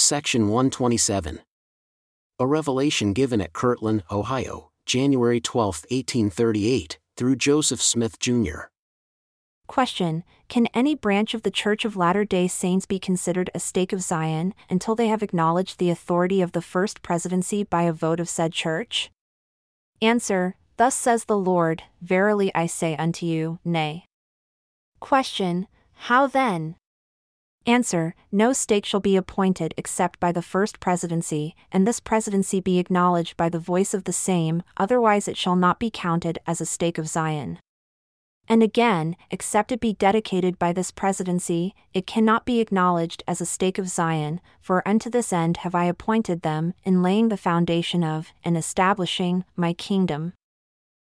Section 127. A revelation given at Kirtland, Ohio, January 12, 1838, through Joseph Smith, Jr. Question Can any branch of the Church of Latter day Saints be considered a stake of Zion until they have acknowledged the authority of the first presidency by a vote of said church? Answer Thus says the Lord, Verily I say unto you, Nay. Question How then? Answer No stake shall be appointed except by the first presidency, and this presidency be acknowledged by the voice of the same, otherwise it shall not be counted as a stake of Zion. And again, except it be dedicated by this presidency, it cannot be acknowledged as a stake of Zion, for unto this end have I appointed them, in laying the foundation of, and establishing, my kingdom.